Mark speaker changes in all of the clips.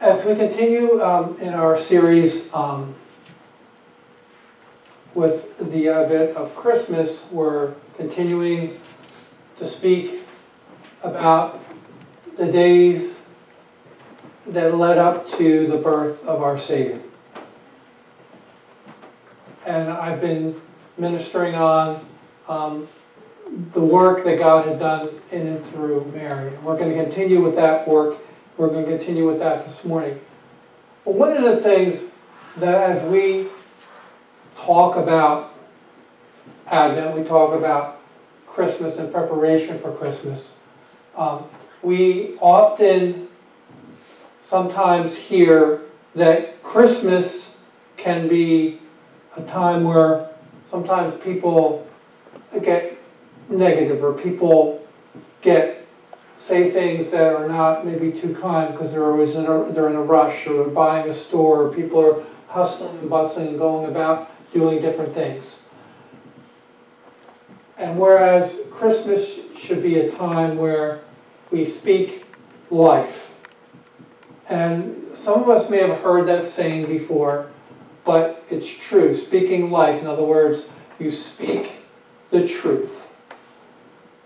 Speaker 1: As we continue um, in our series um, with the advent of Christmas, we're continuing to speak about the days that led up to the birth of our Savior. And I've been ministering on um, the work that God had done in and through Mary. And we're going to continue with that work. We're going to continue with that this morning. But one of the things that as we talk about Advent, we talk about Christmas and preparation for Christmas, um, we often sometimes hear that Christmas can be a time where sometimes people get negative or people get say things that are not maybe too kind because they're always in a, they're in a rush or they're buying a store or people are hustling and bustling and going about doing different things. And whereas Christmas should be a time where we speak life. And some of us may have heard that saying before, but it's true. Speaking life, in other words, you speak the truth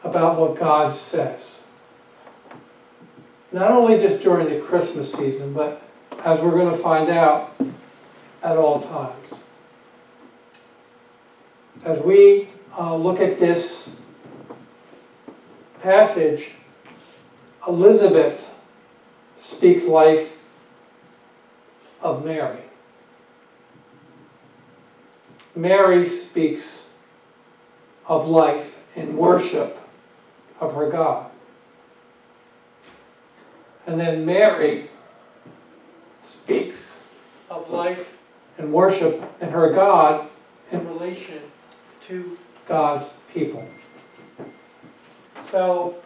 Speaker 1: about what God says. Not only just during the Christmas season, but as we're going to find out at all times. As we uh, look at this passage, Elizabeth speaks life of Mary. Mary speaks of life and worship of her God. And then Mary speaks of life and worship and her God in relation to God's people. So,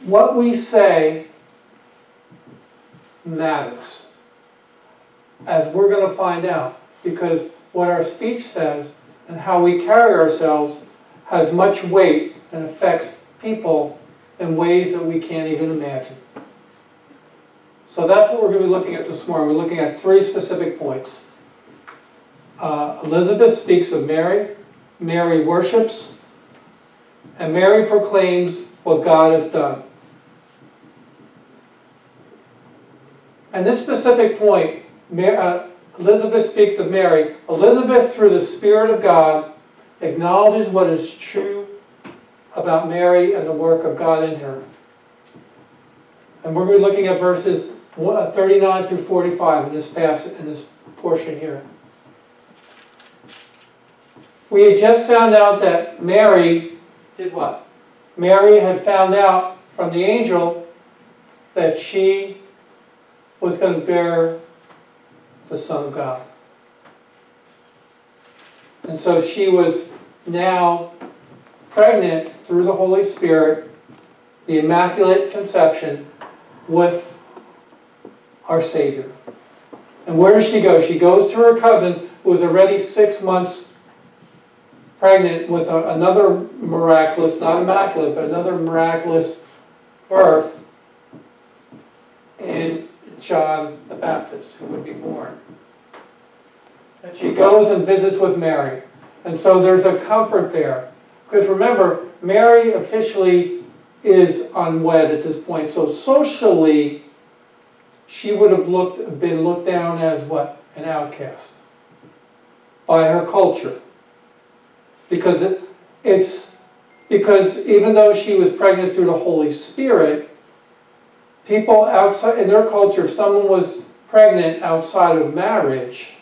Speaker 1: what we say matters, as we're going to find out, because what our speech says and how we carry ourselves has much weight and affects people in ways that we can't even imagine. So that's what we're going to be looking at this morning. We're looking at three specific points. Uh, Elizabeth speaks of Mary, Mary worships, and Mary proclaims what God has done. And this specific point, uh, Elizabeth speaks of Mary. Elizabeth, through the Spirit of God, acknowledges what is true about Mary and the work of God in her. And we're going to be looking at verses 39 through 45 in this passage, in this portion here. We had just found out that Mary did what? Mary had found out from the angel that she was going to bear the Son of God. And so she was now pregnant through the Holy Spirit, the Immaculate Conception, with our Savior. And where does she go? She goes to her cousin who is already six months pregnant with a, another miraculous, not immaculate, but another miraculous birth in John the Baptist, who would be born. And she goes and visits with Mary. And so there's a comfort there. Because remember, Mary officially is unwed at this point. So socially, she would have looked, been looked down as what? An outcast by her culture. Because it, it's because even though she was pregnant through the Holy Spirit, people outside in their culture, if someone was pregnant outside of marriage,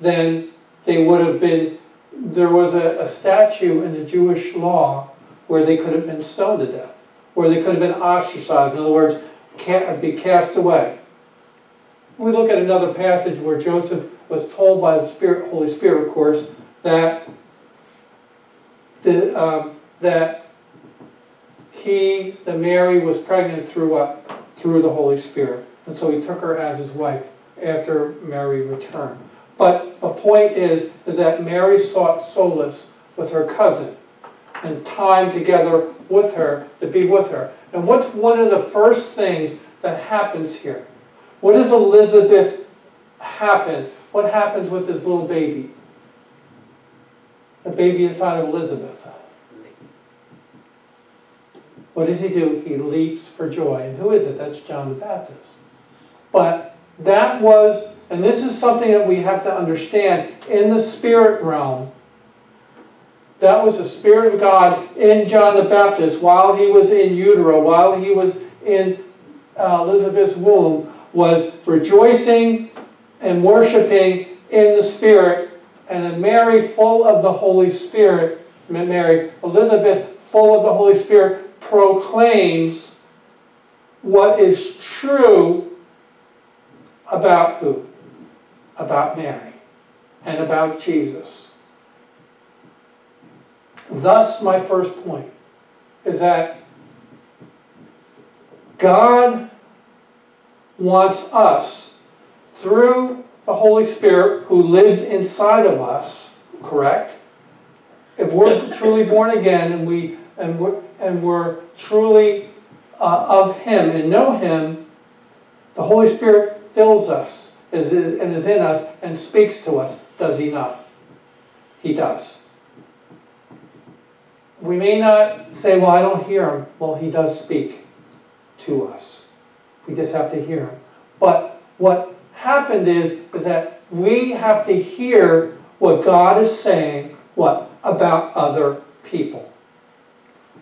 Speaker 1: then they would have been there was a, a in the Jewish law where they could have been stoned to death, where they could have been ostracized. In other words, be cast away. We look at another passage where Joseph was told by the Spirit, Holy Spirit, of course, that the, um, that he, that Mary, was pregnant through what? Through the Holy Spirit, and so he took her as his wife after Mary returned. But the point is, is that Mary sought solace with her cousin and time together with her to be with her. And what's one of the first things that happens here? What does Elizabeth happen? What happens with this little baby? The baby inside of Elizabeth. What does he do? He leaps for joy. And who is it? That's John the Baptist. But that was, and this is something that we have to understand in the spirit realm. That was the Spirit of God in John the Baptist while he was in utero, while he was in uh, Elizabeth's womb, was rejoicing and worshiping in the Spirit. And Mary, full of the Holy Spirit, Mary, Elizabeth, full of the Holy Spirit, proclaims what is true about who? About Mary and about Jesus. Thus, my first point is that God wants us, through the Holy Spirit who lives inside of us, correct? If we're truly born again and, we, and, we're, and we're truly uh, of Him and know Him, the Holy Spirit fills us is, and is in us and speaks to us, does He not? He does. We may not say, well, I don't hear Him. Well, He does speak to us. We just have to hear Him. But what happened is, is that we have to hear what God is saying, what? About other people.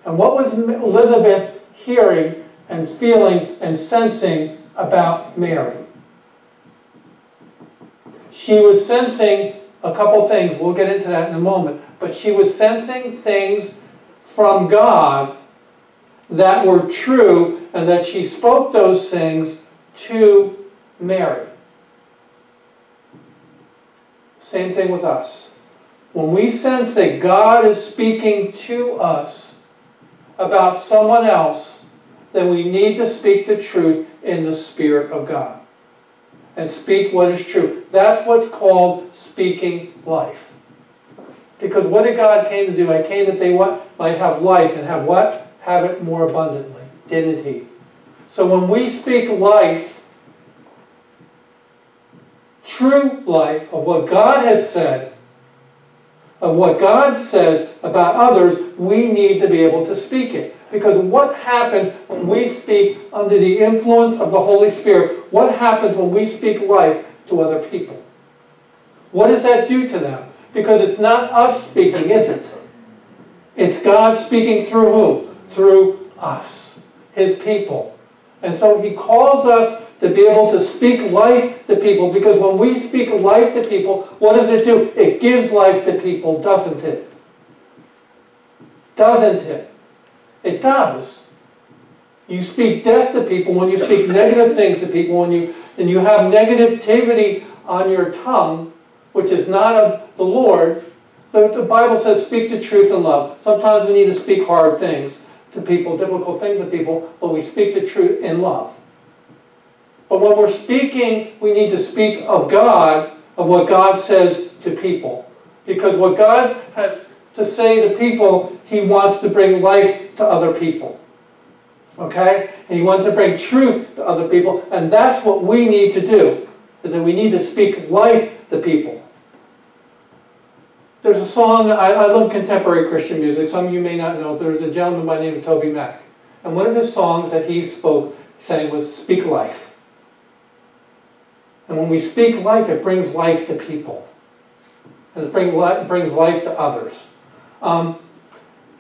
Speaker 1: And what was Elizabeth hearing and feeling and sensing about Mary? She was sensing a couple things. We'll get into that in a moment. But she was sensing things from God that were true and that she spoke those things to Mary. Same thing with us. When we sense that God is speaking to us about someone else, then we need to speak the truth in the Spirit of God. And speak what is true. That's what's called speaking life. Because what did God came to do? I came that they what? might have life and have what? Have it more abundantly. Didn't he? So when we speak life, true life of what God has said, of what God says about others, we need to be able to speak it. Because what happens when we speak under the influence of the Holy Spirit? What happens when we speak life to other people? What does that do to them? Because it's not us speaking, is it? It's God speaking through who? Through us, His people. And so He calls us to be able to speak life to people because when we speak life to people, what does it do? It gives life to people, doesn't it? Doesn't it? It does. You speak death to people when you speak negative things to people, when you and you have negativity on your tongue, which is not of the Lord, the, Bible says speak the truth in love. Sometimes we need to speak hard things to people, difficult things to people, but we speak the truth in love. But when we're speaking, we need to speak of God, of what God says to people. Because what God has to say to people, He wants to bring life to other people. Okay? And He wants to bring truth to other people. And that's what we need to do, is that we need to speak life to people. There's a song, I, I love contemporary Christian music. Some of you may not know, there's a gentleman by the name of TobyMac. And one of his songs that he spoke, saying was, Speak Life. And when we speak life, it brings life to people. And it bring li brings life to others. Um,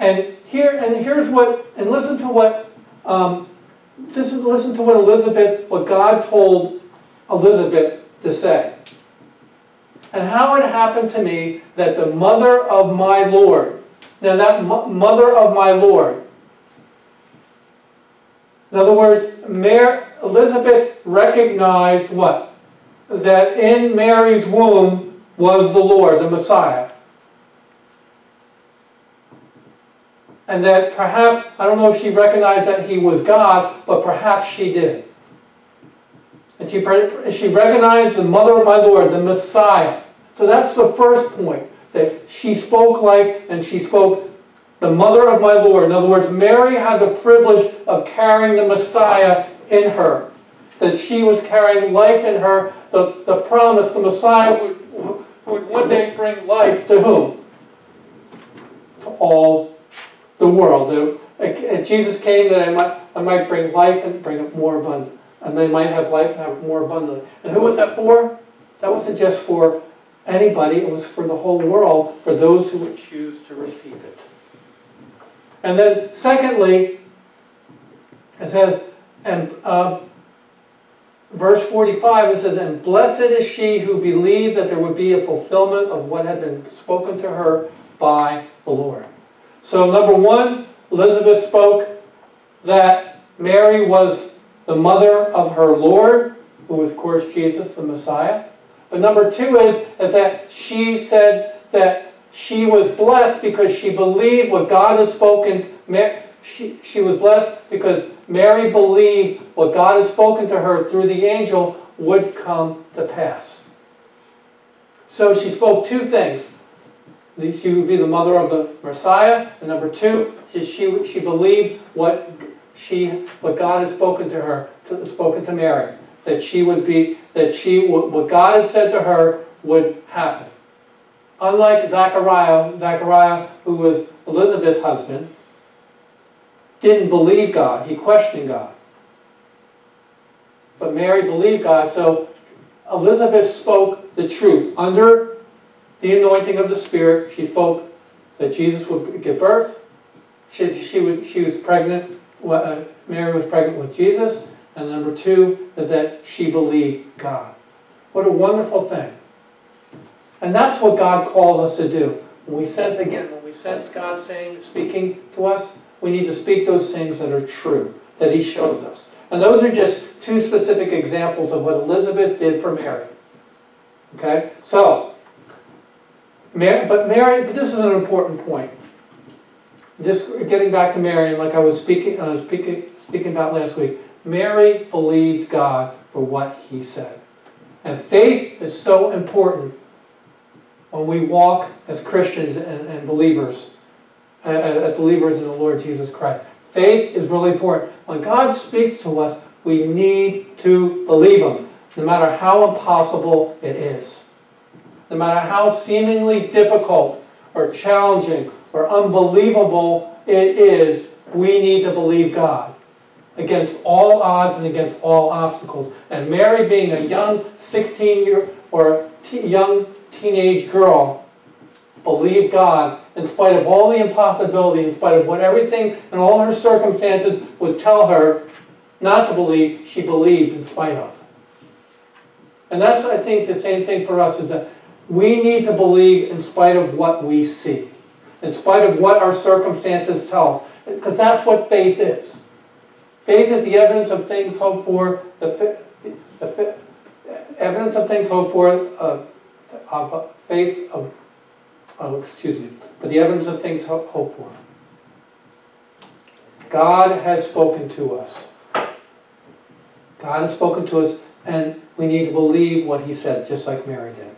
Speaker 1: and here, and here's what, and listen to what, um, listen to what Elizabeth, what God told Elizabeth to say. And how it happened to me that the mother of my Lord, now that mother of my Lord, in other words, Mary, Elizabeth recognized what? That in Mary's womb was the Lord, the Messiah. And that perhaps, I don't know if she recognized that he was God, but perhaps she did. And she, she recognized the mother of my Lord, the Messiah. So that's the first point, that she spoke life and she spoke the mother of my Lord. In other words, Mary had the privilege of carrying the Messiah in her. that she was carrying life in her, the, the promise, the Messiah would, would one day bring life to whom? To all the world. And Jesus came that I might, I might bring life and bring it more abundant. And they might have life and have more abundantly. And who was that for? That wasn't just for anybody, it was for the whole world, for those who would choose to receive it. And then, secondly, it says, and uh, verse 45, it says, And blessed is she who believed that there would be a fulfillment of what had been spoken to her by the Lord. So, number one, Elizabeth spoke that Mary was the mother of her Lord, who of course, Jesus, the Messiah. But number two is, is that she said that she was blessed because she believed what God had spoken. She, she was blessed because Mary believed what God had spoken to her through the angel would come to pass. So she spoke two things. She would be the mother of the Messiah, and number two, she, she, she believed what she what God has spoken to her, to, spoken to Mary, that she would be that she what God had said to her would happen. Unlike Zachariah, Zachariah, who was Elizabeth's husband, didn't believe God. He questioned God. But Mary believed God, so Elizabeth spoke the truth. Under the anointing of the Spirit, she spoke that Jesus would give birth. She, she, would, she was pregnant. Uh, Mary was pregnant with Jesus. And number two is that she believed God. What a wonderful thing. And that's what God calls us to do. When we sense, again, when we sense God saying, speaking to us, we need to speak those things that are true, that He shows us. And those are just two specific examples of what Elizabeth did for Mary. Okay? So, Mary, but Mary, but this is an important point. Just getting back to Mary, and like I was speaking, I was speaking, speaking about last week, Mary believed God for what He said. And faith is so important when we walk as Christians and, and believers uh, uh, as believers in the Lord Jesus Christ. Faith is really important. When God speaks to us, we need to believe Him, no matter how impossible it is. No matter how seemingly difficult or challenging or unbelievable it is, we need to believe God against all odds and against all obstacles. And Mary, being a young 16 year or young teenage girl, believed God in spite of all the impossibility, in spite of what everything and all her circumstances would tell her not to believe, she believed in spite of. And that's, I think, the same thing for us is that we need to believe in spite of what we see, in spite of what our circumstances tell us, because that's what faith is. Faith is the evidence of things hoped for, the, the, evidence of things hoped for, uh, of faith of oh, excuse me, but the evidence of things hoped for. God has spoken to us. God has spoken to us, and we need to believe what He said, just like Mary did.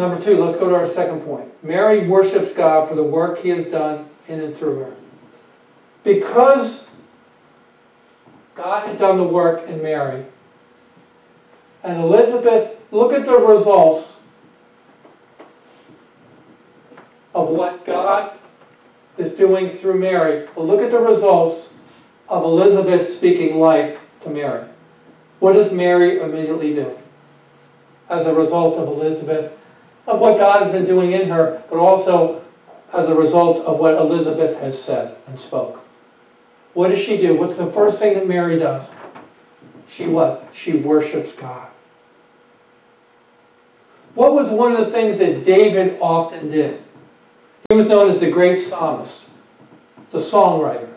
Speaker 1: Number two, let's go to our second point. Mary worships God for the work He has done in and through her. Because God had done the work in Mary, and Elizabeth, look at the results of what God is doing through Mary. But look at the results of Elizabeth speaking life to Mary. What does Mary immediately do? As a result of Elizabeth, of what God has been doing in her, but also as a result of what Elizabeth has said and spoke. What does she do? What's the first thing that Mary does? She what? She worships God. What was one of the things that David often did? He was known as the great psalmist, the songwriter.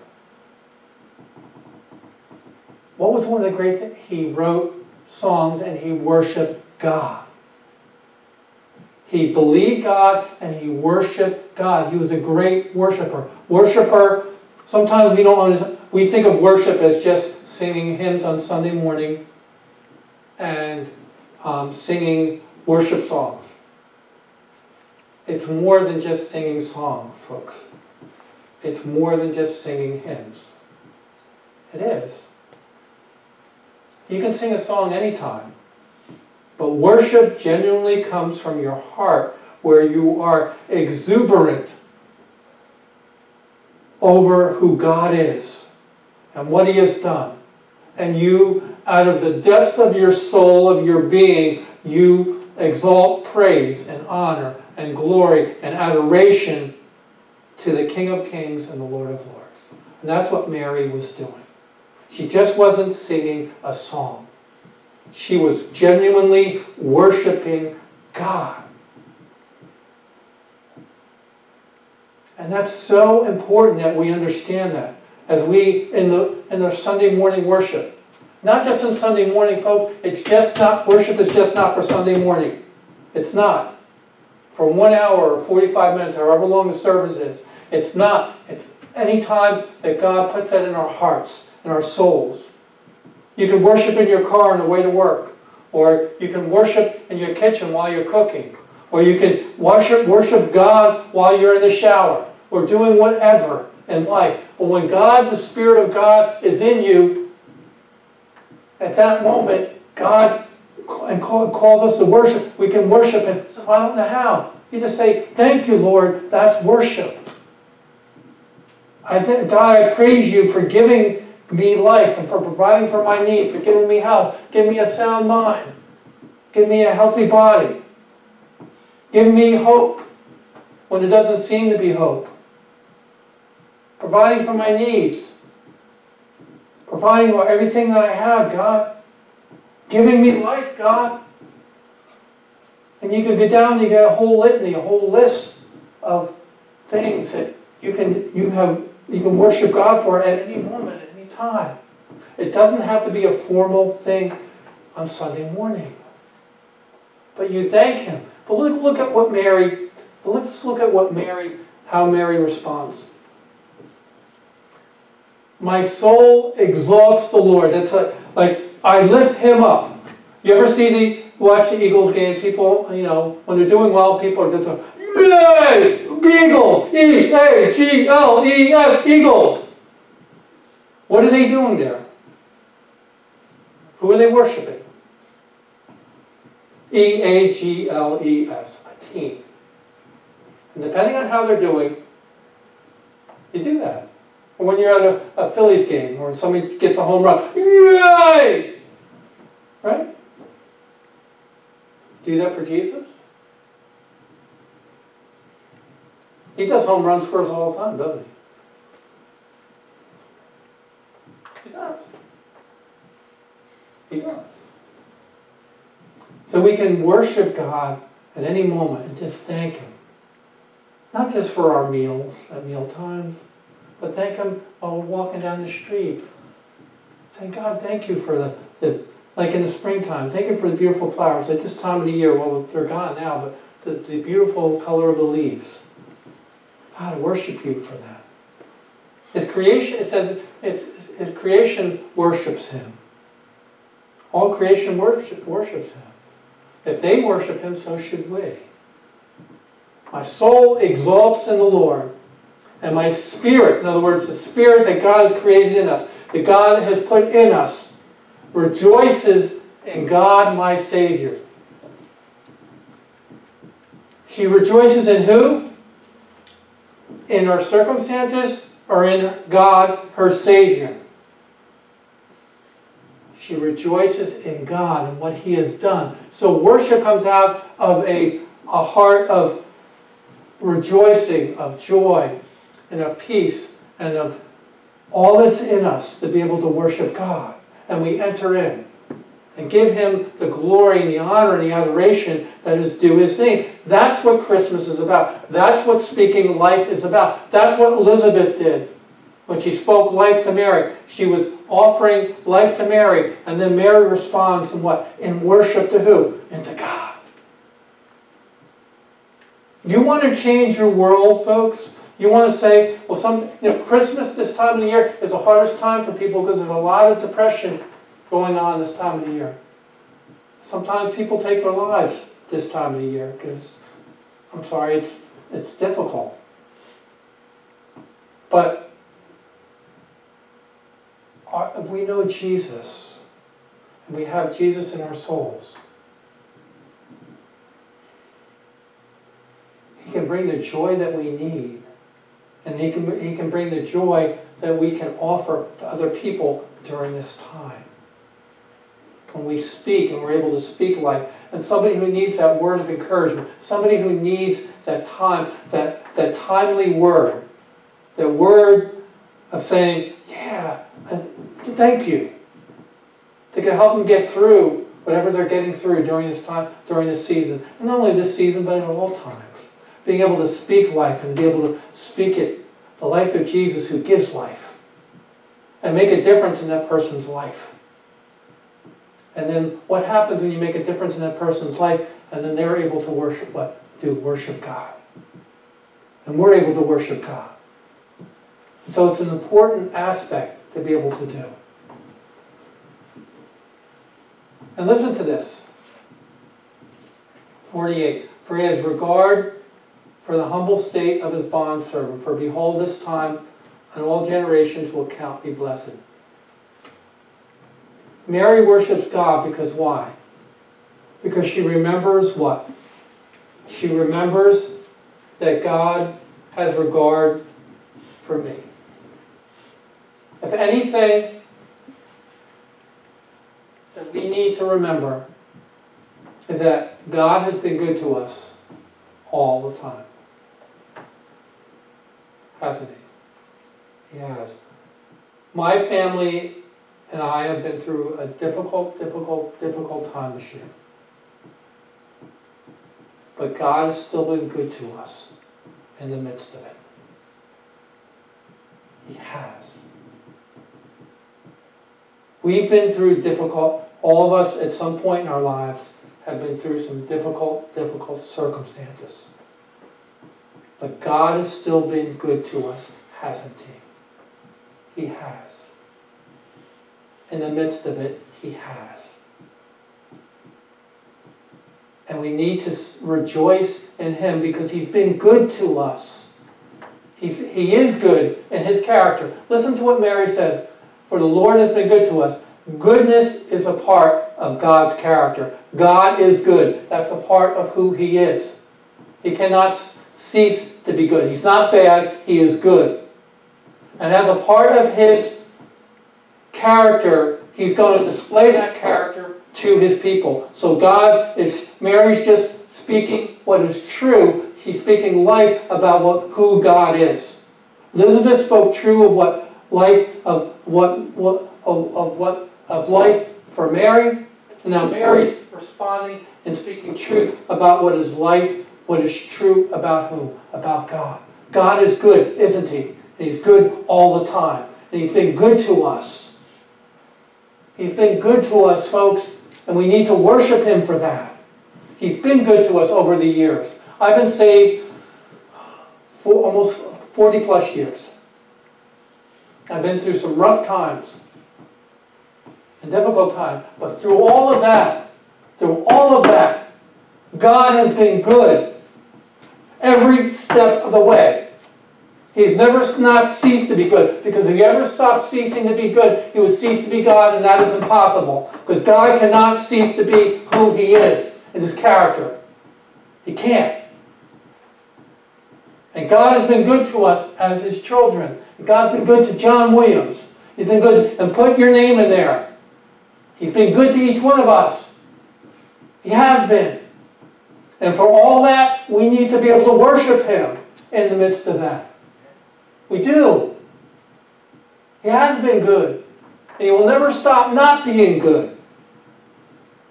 Speaker 1: What was one of the great things? He wrote songs and he worshiped God. He believed God and he worshiped God. He was a great worshiper. Worshiper, sometimes we don't we think of worship as just singing hymns on Sunday morning and um, singing worship songs. It's more than just singing songs, folks. it's more than just singing hymns. It is. You can sing a song anytime, but worship genuinely comes from your heart where you are exuberant over who God is and what He has done. And you, out of the depths of your soul, of your being, you exalt praise and honor and glory and adoration to the King of Kings and the Lord of Lords. And that's what Mary was doing. She just wasn't singing a song. She was genuinely worshiping God. And that's so important that we understand that as we in the in the Sunday morning worship. Not just in Sunday morning, folks. It's just not worship is just not for Sunday morning. It's not. For one hour or 45 minutes, however long the service is. It's not. It's any time that God puts that in our hearts, in our souls. You can worship in your car on the way to work. Or you can worship in your kitchen while you're cooking. Or you can worship, worship God while you're in the shower. Or doing whatever in life. But when God, the Spirit of God, is in you, at that moment, God and calls us to worship. We can worship Him. So I don't know how. You just say, Thank you, Lord. That's worship. I think, God, I praise you for giving me life and for providing for my need, for giving me health, give me a sound mind, give me a healthy body, give me hope when it doesn't seem to be hope, providing for my needs, providing for everything that I have, God, giving me life, God. And you can go down, you get a whole litany, a whole list of things that you can you have you can worship God for at any moment, time. It doesn't have to be a formal thing on Sunday morning. But you thank Him. But look, look at what Mary, but let's look at what Mary, how Mary responds. My soul exalts the Lord. That's a, like, I lift Him up. You ever see the, watch the Eagles game, People, you know, when they're doing well, people are just, like, Yay! Eagles! E-A-G-L-E-S, Eagles! What are they doing there? Who are they worshiping? E-A-G-L-E-S, a team. And depending on how they're doing, you do that. When you're at a, a Phillies game or when somebody gets a home run, yay! Right? Do that for Jesus? He does home runs for us all the time, doesn't he? He does. He does. So we can worship God at any moment and just thank Him. Not just for our meals at meal times, but thank Him while we're walking down the street. Thank God, thank you for the, the like in the springtime, thank you for the beautiful flowers. At this time of the year, well, they're gone now, but the, the beautiful color of the leaves. God, I worship you for that. His creation, it says, his creation worships him. All creation worship, worships him. If they worship him, so should we. My soul exalts in the Lord, and my spirit, in other words, the spirit that God has created in us, that God has put in us, rejoices in God my Savior. She rejoices in who? In her circumstances or in God, her Savior? She rejoices in God and what He has done. So worship comes out of a, a heart of rejoicing, of joy, and of peace, and of all that's in us to be able to worship God and we enter in and give him the glory and the honor and the adoration that is due his name. That's what Christmas is about. That's what speaking life is about. That's what Elizabeth did when she spoke life to Mary. She was offering life to Mary, and then Mary responds in what? In worship to who? And to God. You want to change your world, folks? You want to say, well, some, you know, Christmas this time of the year is the hardest time for people because there's a lot of depression going on this time of the year. Sometimes people take their lives this time of the year because, I'm sorry, it's, it's difficult. But if we know Jesus, and we have Jesus in our souls, He can bring the joy that we need. And he can, he can bring the joy that we can offer to other people during this time. When we speak and we're able to speak life, and somebody who needs that word of encouragement, somebody who needs that time, that, that timely word, that word of saying, yeah, thank you, to help them get through whatever they're getting through during this time, during this season. And not only this season, but in all times. Being able to speak life and be able to speak it, the life of Jesus who gives life, and make a difference in that person's life. And then what happens when you make a difference in that person's life, and then they're able to worship what? Do worship God. And we're able to worship God. So it's an important aspect to be able to do. And listen to this. 48. For he has regard for the humble state of his bondservant. For behold, this time and all generations will count me blessed. Mary worships God because why? Because she remembers what? She remembers that God has regard for me. If anything that we need to remember is that God has been good to us all the time hasn't he? He has. My family and I have been through a difficult, difficult, difficult time this year. But God has still been good to us in the midst of it. He has. We've been through difficult, all of us at some point in our lives have been through some difficult, difficult circumstances. But God has still been good to us, hasn't He? He has. In the midst of it, He has. And we need to rejoice in Him because He's been good to us. He's, he is good in His character. Listen to what Mary says For the Lord has been good to us. Goodness is a part of God's character. God is good. That's a part of who He is. He cannot cease to be good. He's not bad, he is good. And as a part of his character, he's going to display that character to his people. So God is, Mary's just speaking what is true. She's speaking life about what, who God is. Elizabeth spoke true of what life of what, what of, of what of life for Mary. And now Mary's responding and speaking truth about what is life what is true about who? About God. God is good, isn't He? And He's good all the time. And He's been good to us. He's been good to us, folks, and we need to worship Him for that. He's been good to us over the years. I've been saved for almost 40 plus years. I've been through some rough times and difficult times, but through all of that, through all of that, God has been good every step of the way. He's never not ceased to be good, because if he ever stopped ceasing to be good, he would cease to be God, and that is impossible. Because God cannot cease to be who he is in his character. He can't. And God has been good to us as his children. God's been good to John Williams. He's been good, and put your name in there. He's been good to each one of us. He has been. And for all that, we need to be able to worship Him in the midst of that. We do. He has been good. And He will never stop not being good.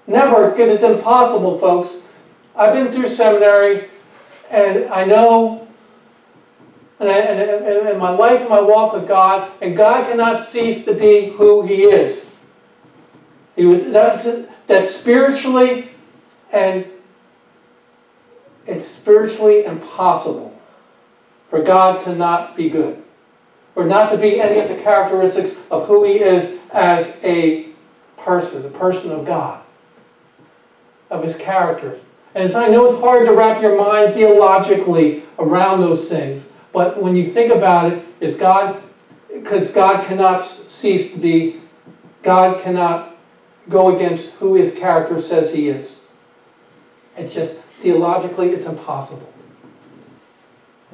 Speaker 1: Never, because it's impossible, folks. I've been through seminary, and I know, and, I, and, and my life and my walk with God, and God cannot cease to be who He is. He was, that, that spiritually and it's spiritually impossible for God to not be good, or not to be any of the characteristics of who He is as a person, the person of God, of His characters. And I know it's hard to wrap your mind theologically around those things, But when you think about it, is God, because God cannot cease to be, God cannot go against who his character says he is. It's just, theologically, it's impossible.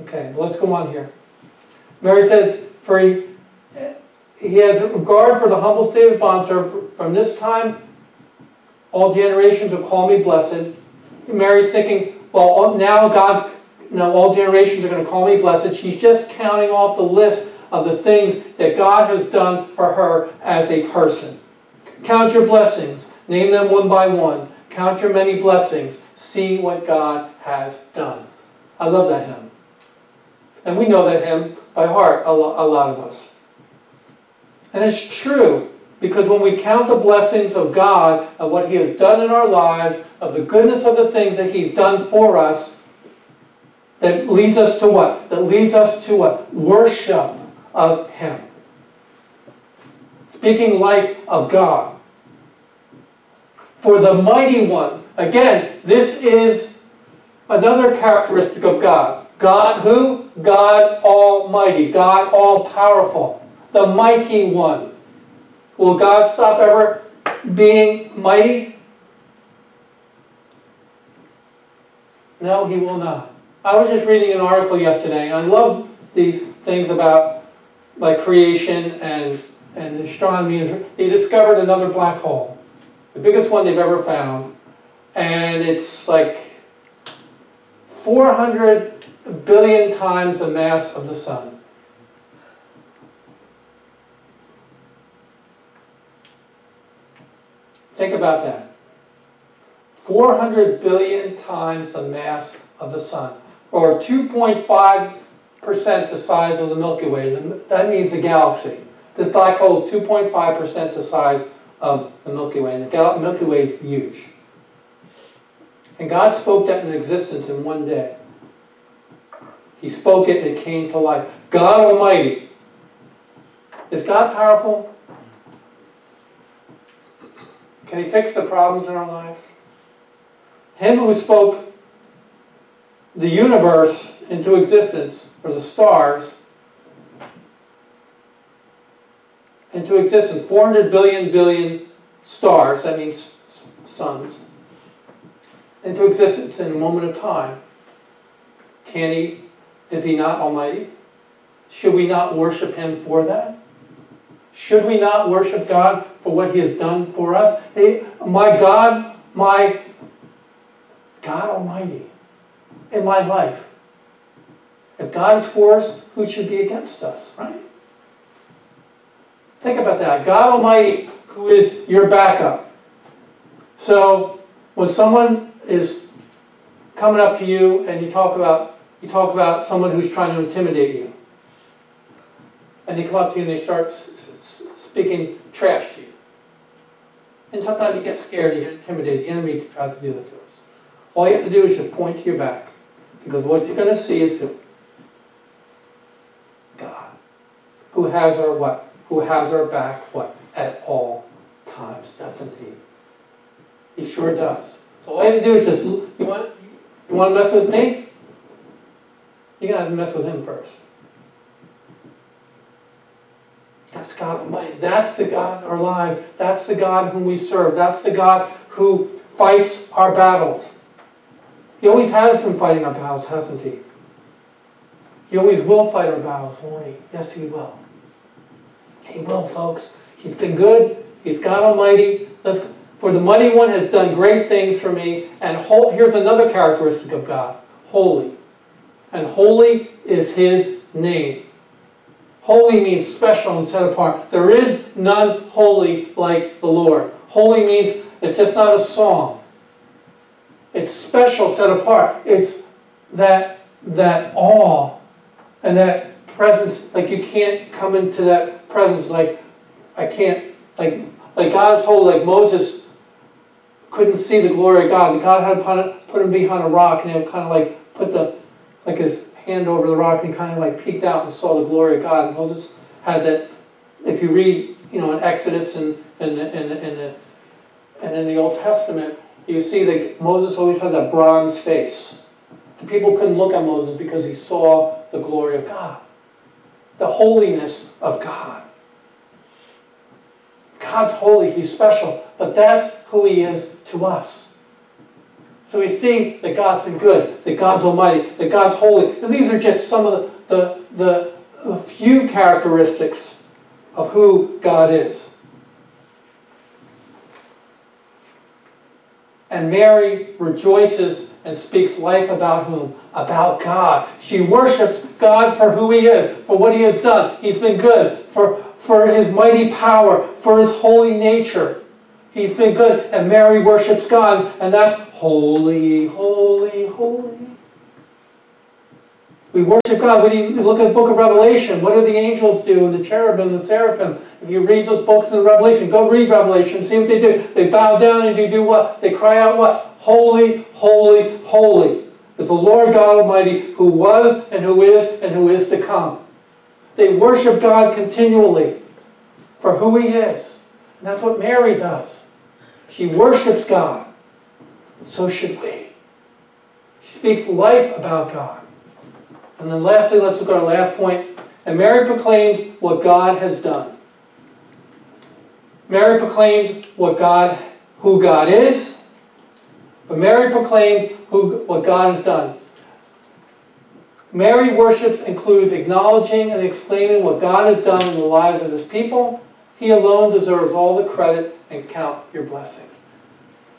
Speaker 1: Okay, let's go on here. Mary says, for he, he has regard for the humble state of bondservant. From this time, all generations will call me blessed. Mary's thinking, well, now God's, now all generations are going to call me blessed. She's just counting off the list of the things that God has done for her as a person. Count your blessings. Name them one by one. Count your many blessings. See what God has done. I love that hymn. And we know that hymn by heart, a lot of us. And it's true, because when we count the blessings of God, of what He has done in our lives, of the goodness of the things that He's done for us, that leads us to what? That leads us to what? Worship of Him. Speaking life of God. For the mighty one, again, this is another characteristic of God. God who? God Almighty, God All Powerful, the Mighty One. Will God stop ever being mighty? No, He will not. I was just reading an article yesterday. I love these things about like creation and, and astronomy. They discovered another black hole, the biggest one they've ever found. And it's like 400 billion times the mass of the sun. Think about that. 400 billion times the mass of the sun, or 2.5% the size of the Milky Way. That means the galaxy. This black hole is 2.5% the size of the Milky Way, and the Milky Way is huge. And God spoke that in existence in one day. He spoke it and it came to life. God Almighty. Is God powerful? Can He fix the problems in our lives? Him who spoke the universe into existence, or the stars, into existence, 400 billion billion stars, that means suns, into existence in a moment of time. Can He is he not almighty? Should we not worship him for that? Should we not worship God for what he has done for us? Hey, my God, my God Almighty in my life. If God is for us, who should be against us, right? Think about that. God Almighty, who is your backup. So, when someone is coming up to you and you talk about you talk about someone who's trying to intimidate you. And they come up to you and they start speaking trash to you. And sometimes you get scared, you get intimidated. The enemy tries to do that to us. All you have to do is just point to your back. Because what you're going to see is? God. Who has our what? Who has our back what? At all times, doesn't he? He sure does. So all you have to do is just, you want, you want to mess with me? You're going to have to mess with him first. That's God Almighty. That's the God in our lives. That's the God whom we serve. That's the God who fights our battles. He always has been fighting our battles, hasn't he? He always will fight our battles, won't he? Yes, he will. He will, folks. He's been good. He's God Almighty. Let's, for the Mighty One has done great things for me. And here's another characteristic of God holy and holy is his name. Holy means special and set apart. There is none holy like the Lord. Holy means it's just not a song. It's special, set apart. It's that that awe and that presence. Like you can't come into that presence. Like I can't. Like like God's holy. Like Moses couldn't see the glory of God. God had put him behind a rock and he kind of like put the like his hand over the rock and kind of like peeked out and saw the glory of God. And Moses had that. If you read, you know, in Exodus and and and and, the, and in the Old Testament, you see that Moses always had a bronze face. The people couldn't look at Moses because he saw? The glory of God. The holiness of God. God's holy, He's special, but that's who He is to us. So we see that God's been good, that God's almighty, that God's holy. And these are just some of the, the, the, the few characteristics of who God is. And Mary rejoices and speaks life about whom? About God. She worships God for who He is, for what He has done. He's been good, for, for His mighty power, for His holy nature. He's been good, and Mary worships God, and that's holy, holy, holy. We worship God. When you look at the book of Revelation, what do the angels do, and the cherubim, and the seraphim? If you read those books in Revelation, go read Revelation, see what they do. They bow down and they do what? They cry out what? Holy, holy, holy is the Lord God Almighty who was and who is and who is to come. They worship God continually for who He is. And that's what Mary does. She worships God. So should we. She speaks life about God. And then lastly, let's look at our last point. And Mary proclaimed what God has done. Mary proclaimed what God, who God is, but Mary proclaimed who, what God has done. Mary worships include acknowledging and exclaiming what God has done in the lives of his people. He alone deserves all the credit and count your blessings.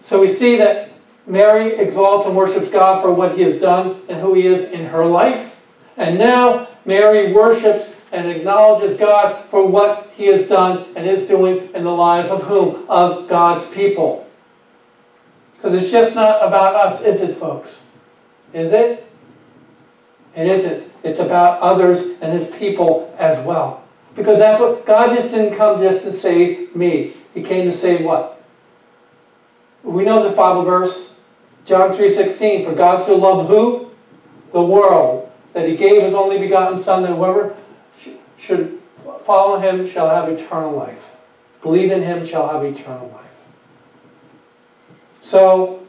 Speaker 1: So we see that Mary exalts and worships God for what he has done and who he is in her life. And now Mary worships and acknowledges God for what he has done and is doing in the lives of whom? Of God's people. Because it's just not about us, is it, folks? Is it? It isn't. It's about others and his people as well. Because that's what God just didn't come just to save me. He came to save what? We know this Bible verse, John 3.16, for God so loved who? The world, that he gave his only begotten Son, that whoever should follow him shall have eternal life. Believe in him shall have eternal life. So,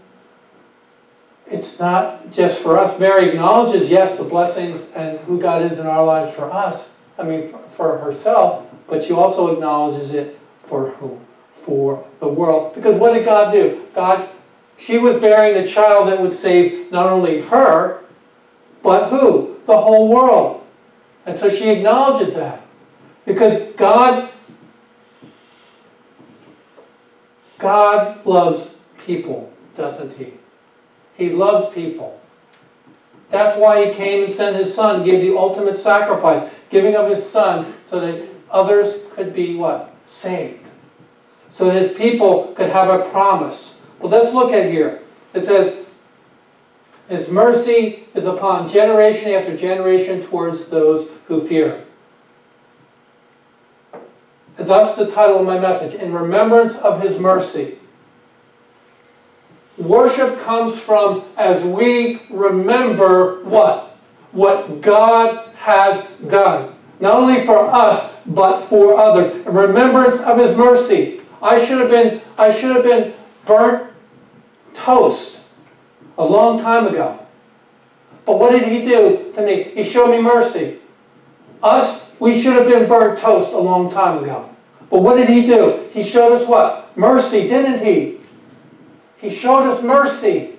Speaker 1: it's not just for us. Mary acknowledges, yes, the blessings and who God is in our lives for us, I mean, for herself, but she also acknowledges it for whom? For the world. Because what did God do? God, she was bearing the child that would save not only her, but who? The whole world. And so she acknowledges that. Because God, God loves people, doesn't he? He loves people. That's why he came and sent his son, gave the ultimate sacrifice, giving of his son so that others could be what? Saved. So that his people could have a promise. Well, let's look at here. It says, his mercy is upon generation after generation towards those who fear him. And thus the title of my message, In Remembrance of His Mercy. Worship comes from as we remember what? What God has done. Not only for us, but for others. In remembrance of His mercy. I should have been, I should have been burnt toast a long time ago. But what did he do to me? He showed me mercy. Us, we should have been burnt toast a long time ago. But what did he do? He showed us what? Mercy, didn't he? He showed us mercy.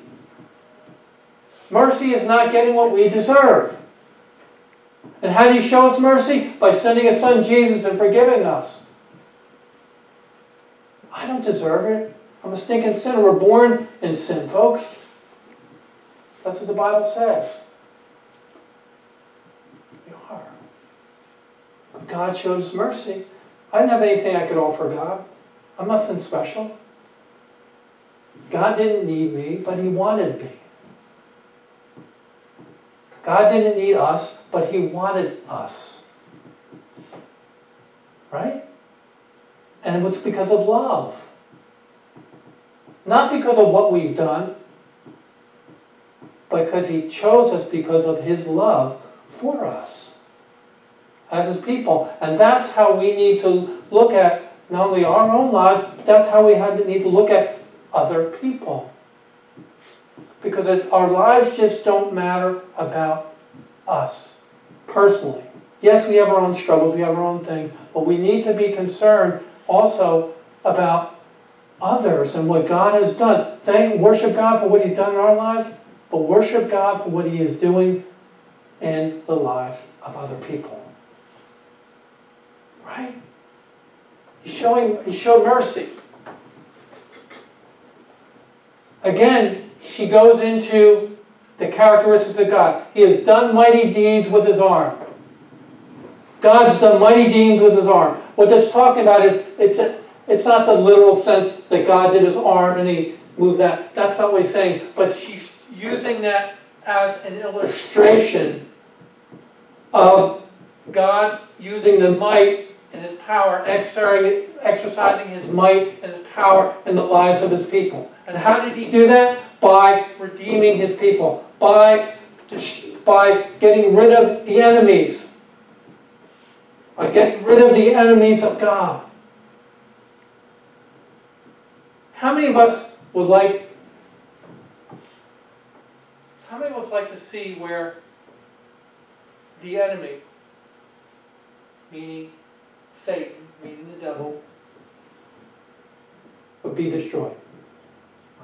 Speaker 1: Mercy is not getting what we deserve. And how did he show us mercy? By sending his son Jesus and forgiving us. I don't deserve it. I'm a stinking sinner. We're born in sin, folks. That's what the Bible says. You are. But God shows mercy. I didn't have anything I could offer God. I'm nothing special. God didn't need me, but He wanted me. God didn't need us, but He wanted us. Right? And it was because of love. Not because of what we've done, because he chose us because of his love for us as his people. And that's how we need to look at not only our own lives, but that's how we had to need to look at other people. Because it, our lives just don't matter about us. personally. Yes, we have our own struggles, we have our own thing, but we need to be concerned also about others and what God has done. Thank, worship God for what He's done in our lives, but worship God for what He is doing in the lives of other people. Right? He's showing, He showed mercy. Again, she goes into the characteristics of God. He has done mighty deeds with his arm. God's done mighty deeds with his arm. What that's talking about is it's just, it's not the literal sense that God did his arm and he moved that. That's not what he's saying. But she's using that as an illustration of God using the might and his power, exercising his might and his power in the lives of his people. And how did he do that? By redeeming his people, by, by getting rid of the enemies, by getting rid of the enemies of God. How many of us would like, many of us like to see where the enemy, meaning Satan, meaning the devil, would be destroyed?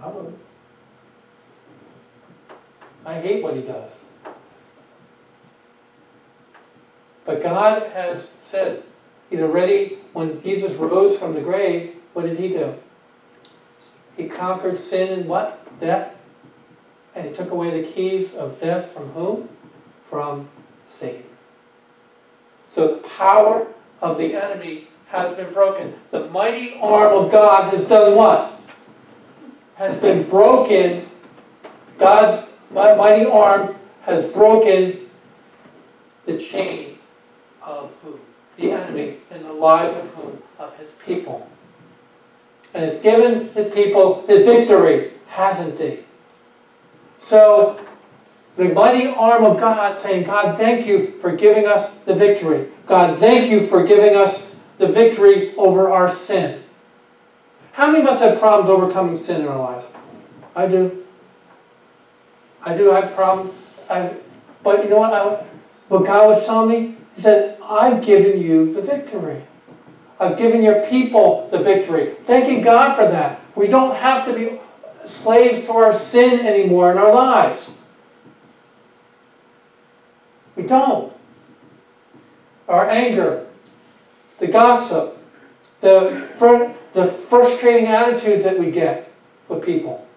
Speaker 1: I would. I hate what he does. But God has said, He's already, when Jesus rose from the grave, what did He do? He conquered sin and what? Death. And He took away the keys of death from whom? From Satan. So the power of the enemy has been broken. The mighty arm of God has done what? Has been broken. God's mighty arm has broken the chain of who? The enemy in the lives of whom? Of his people. And has given his people his victory, hasn't he? So the mighty arm of God saying, God, thank you for giving us the victory. God, thank you for giving us the victory over our sin. How many of us have problems overcoming sin in our lives? I do. I do have problems. I, but you know what? I, what God was telling me? He said, I've given you the victory. I've given your people the victory. Thanking God for that. We don't have to be slaves to our sin anymore in our lives. We don't. Our anger, the gossip, the, fr- the frustrating attitudes that we get with people.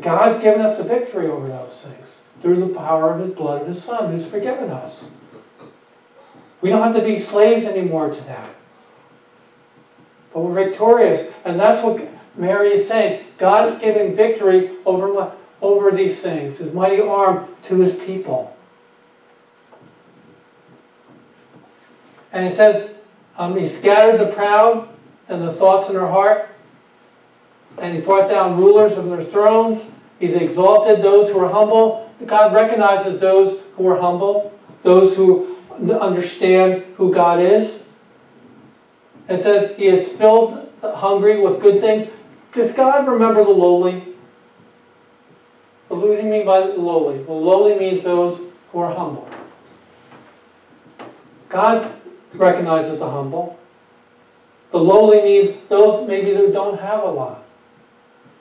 Speaker 1: God's given us a victory over those things through the power of His blood of His Son who's forgiven us. We don't have to be slaves anymore to that. We're victorious. And that's what Mary is saying. God is giving victory over over these things, his mighty arm to his people. And it says, um, he scattered the proud and the thoughts in their heart, and he brought down rulers from their thrones. He's exalted those who are humble. God recognizes those who are humble, those who understand who God is. It says, He is filled hungry with good things. Does God remember the lowly? What do you mean by lowly? Well, lowly means those who are humble. God recognizes the humble. The lowly means those maybe who don't have a lot.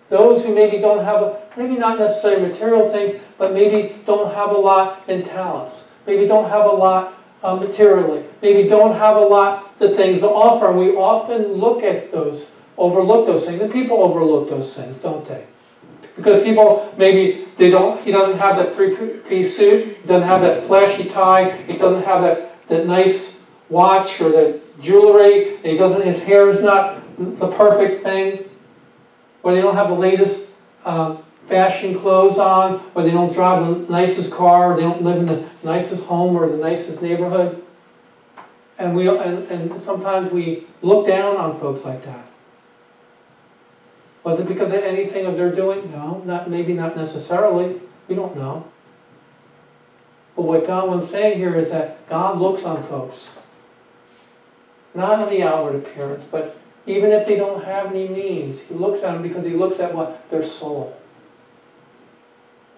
Speaker 1: Those who maybe don't have a, maybe not necessarily material things, but maybe don't have a lot in talents. Maybe don't have a lot uh, materially. Maybe don't have a lot the things to offer. And we often look at those, overlook those things. And people overlook those things, don't they? Because people, maybe they don't, he doesn't have that three-piece suit, he doesn't have that flashy tie, he doesn't have that, that nice watch or that jewelry, and he doesn't, his hair is not the perfect thing, or they don't have the latest um, fashion clothes on, or they don't drive the nicest car, or they don't live in the nicest home or the nicest neighborhood. And, we, and, and sometimes we look down on folks like that. Was it because of anything of their doing? No, not maybe not necessarily. We don't know. But what God was saying here is that God looks on folks. Not on the outward appearance, but even if they don't have any means, He looks at them because He looks at what? Their soul.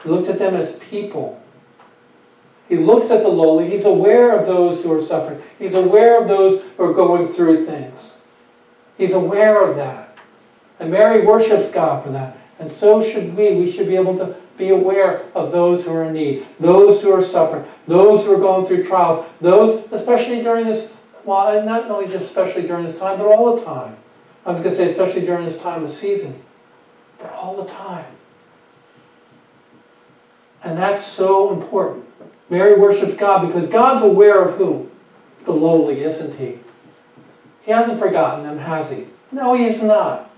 Speaker 1: He looks at them as people. He looks at the lowly. He's aware of those who are suffering. He's aware of those who are going through things. He's aware of that. And Mary worships God for that. And so should we. We should be able to be aware of those who are in need, those who are suffering, those who are going through trials, those, especially during this, well, not only just especially during this time, but all the time. I was going to say, especially during this time of season, but all the time. And that's so important. Mary worships God because God's aware of whom? The lowly, isn't he? He hasn't forgotten them, has he? No, he is not.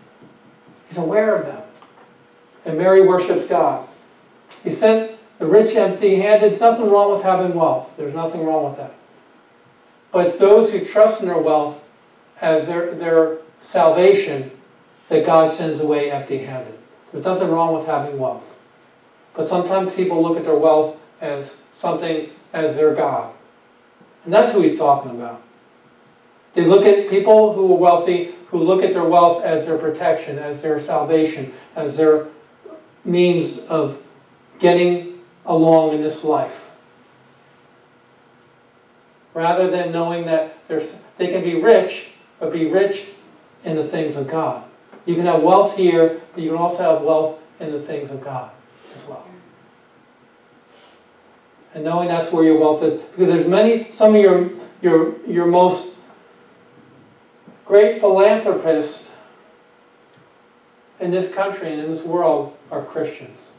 Speaker 1: He's aware of them. And Mary worships God. He sent the rich empty handed. Nothing wrong with having wealth. There's nothing wrong with that. But it's those who trust in their wealth as their, their salvation that God sends away empty handed. There's nothing wrong with having wealth. But sometimes people look at their wealth as something as their God. And that's who he's talking about. They look at people who are wealthy, who look at their wealth as their protection, as their salvation, as their means of getting along in this life. Rather than knowing that they can be rich, but be rich in the things of God. You can have wealth here, but you can also have wealth in the things of God as well. And knowing that's where your wealth is. Because there's many, some of your, your, your most great philanthropists in this country and in this world are Christians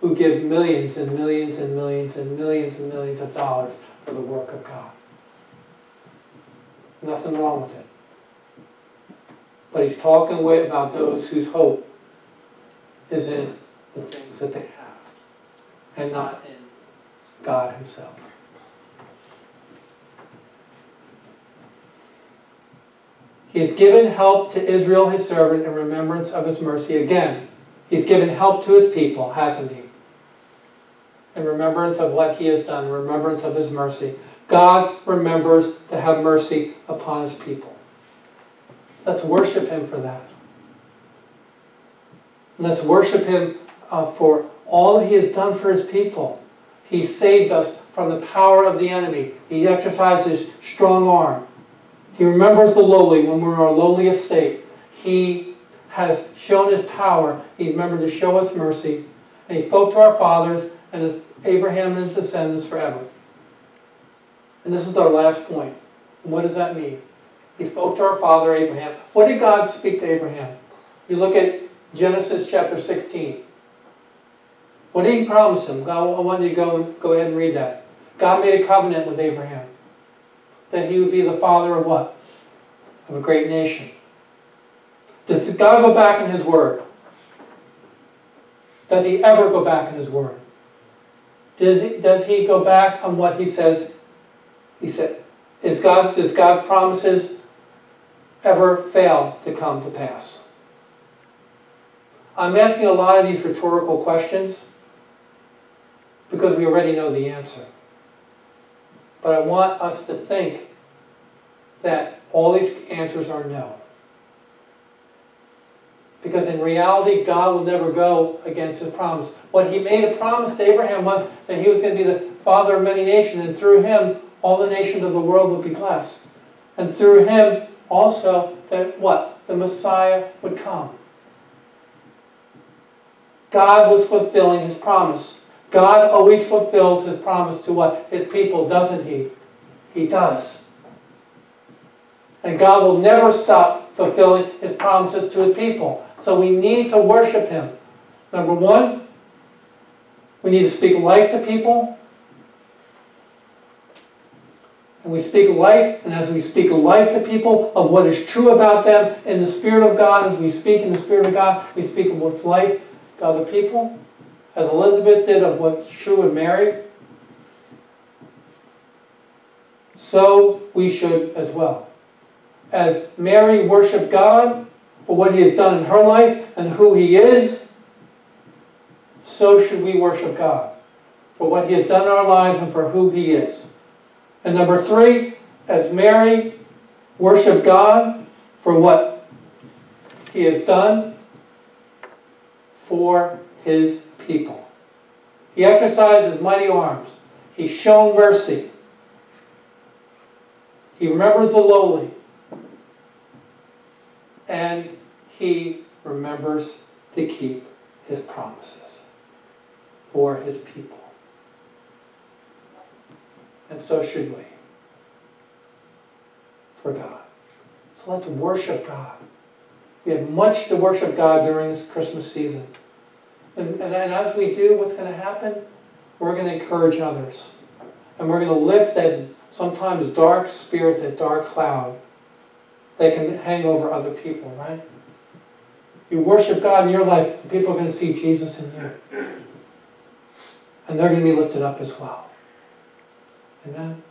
Speaker 1: who give millions and millions and millions and millions and millions of dollars for the work of God. Nothing wrong with it. But he's talking about those whose hope is in the things that they have and not in God Himself. He has given help to Israel, his servant, in remembrance of his mercy. Again, he's given help to his people, hasn't he? In remembrance of what he has done, remembrance of his mercy. God remembers to have mercy upon his people. Let's worship him for that. Let's worship him uh, for all he has done for his people. He saved us from the power of the enemy. He exercises strong arm. He remembers the lowly when we're in our lowliest state. He has shown his power. He remembered to show us mercy. And he spoke to our fathers and Abraham and his descendants forever. And this is our last point. What does that mean? He spoke to our father Abraham. What did God speak to Abraham? You look at Genesis chapter 16. What did he promise him? God, I want you to go, go ahead and read that. God made a covenant with Abraham that he would be the father of what? Of a great nation. Does God go back in his word? Does he ever go back in his word? Does he, does he go back on what he says? He said, is God, does God's promises ever fail to come to pass? I'm asking a lot of these rhetorical questions because we already know the answer. But I want us to think that all these answers are no. Because in reality, God will never go against his promise. What he made a promise to Abraham was that he was going to be the father of many nations, and through him, all the nations of the world would be blessed. And through him, also, that what? The Messiah would come. God was fulfilling his promise. God always fulfills his promise to what? His people, doesn't he? He does. And God will never stop fulfilling his promises to his people. So we need to worship him. Number one, we need to speak life to people. And we speak life, and as we speak life to people of what is true about them in the Spirit of God, as we speak in the Spirit of God, we speak of what's life to other people as Elizabeth did of what's true in Mary, so we should as well. As Mary worshiped God for what he has done in her life and who he is, so should we worship God for what he has done in our lives and for who he is. And number three, as Mary worshiped God for what he has done for his people. He exercised his mighty arms. He's shown mercy. He remembers the lowly. And he remembers to keep his promises for his people. And so should we for God. So let's worship God. We have much to worship God during this Christmas season. And, and, as we do, what's going to happen? We're going to encourage others. And we're going to lift that sometimes dark spirit, that dark cloud that can hang over other people, right? You worship God in your life, people are going to see Jesus in you. And they're going to be lifted up as well. Amen?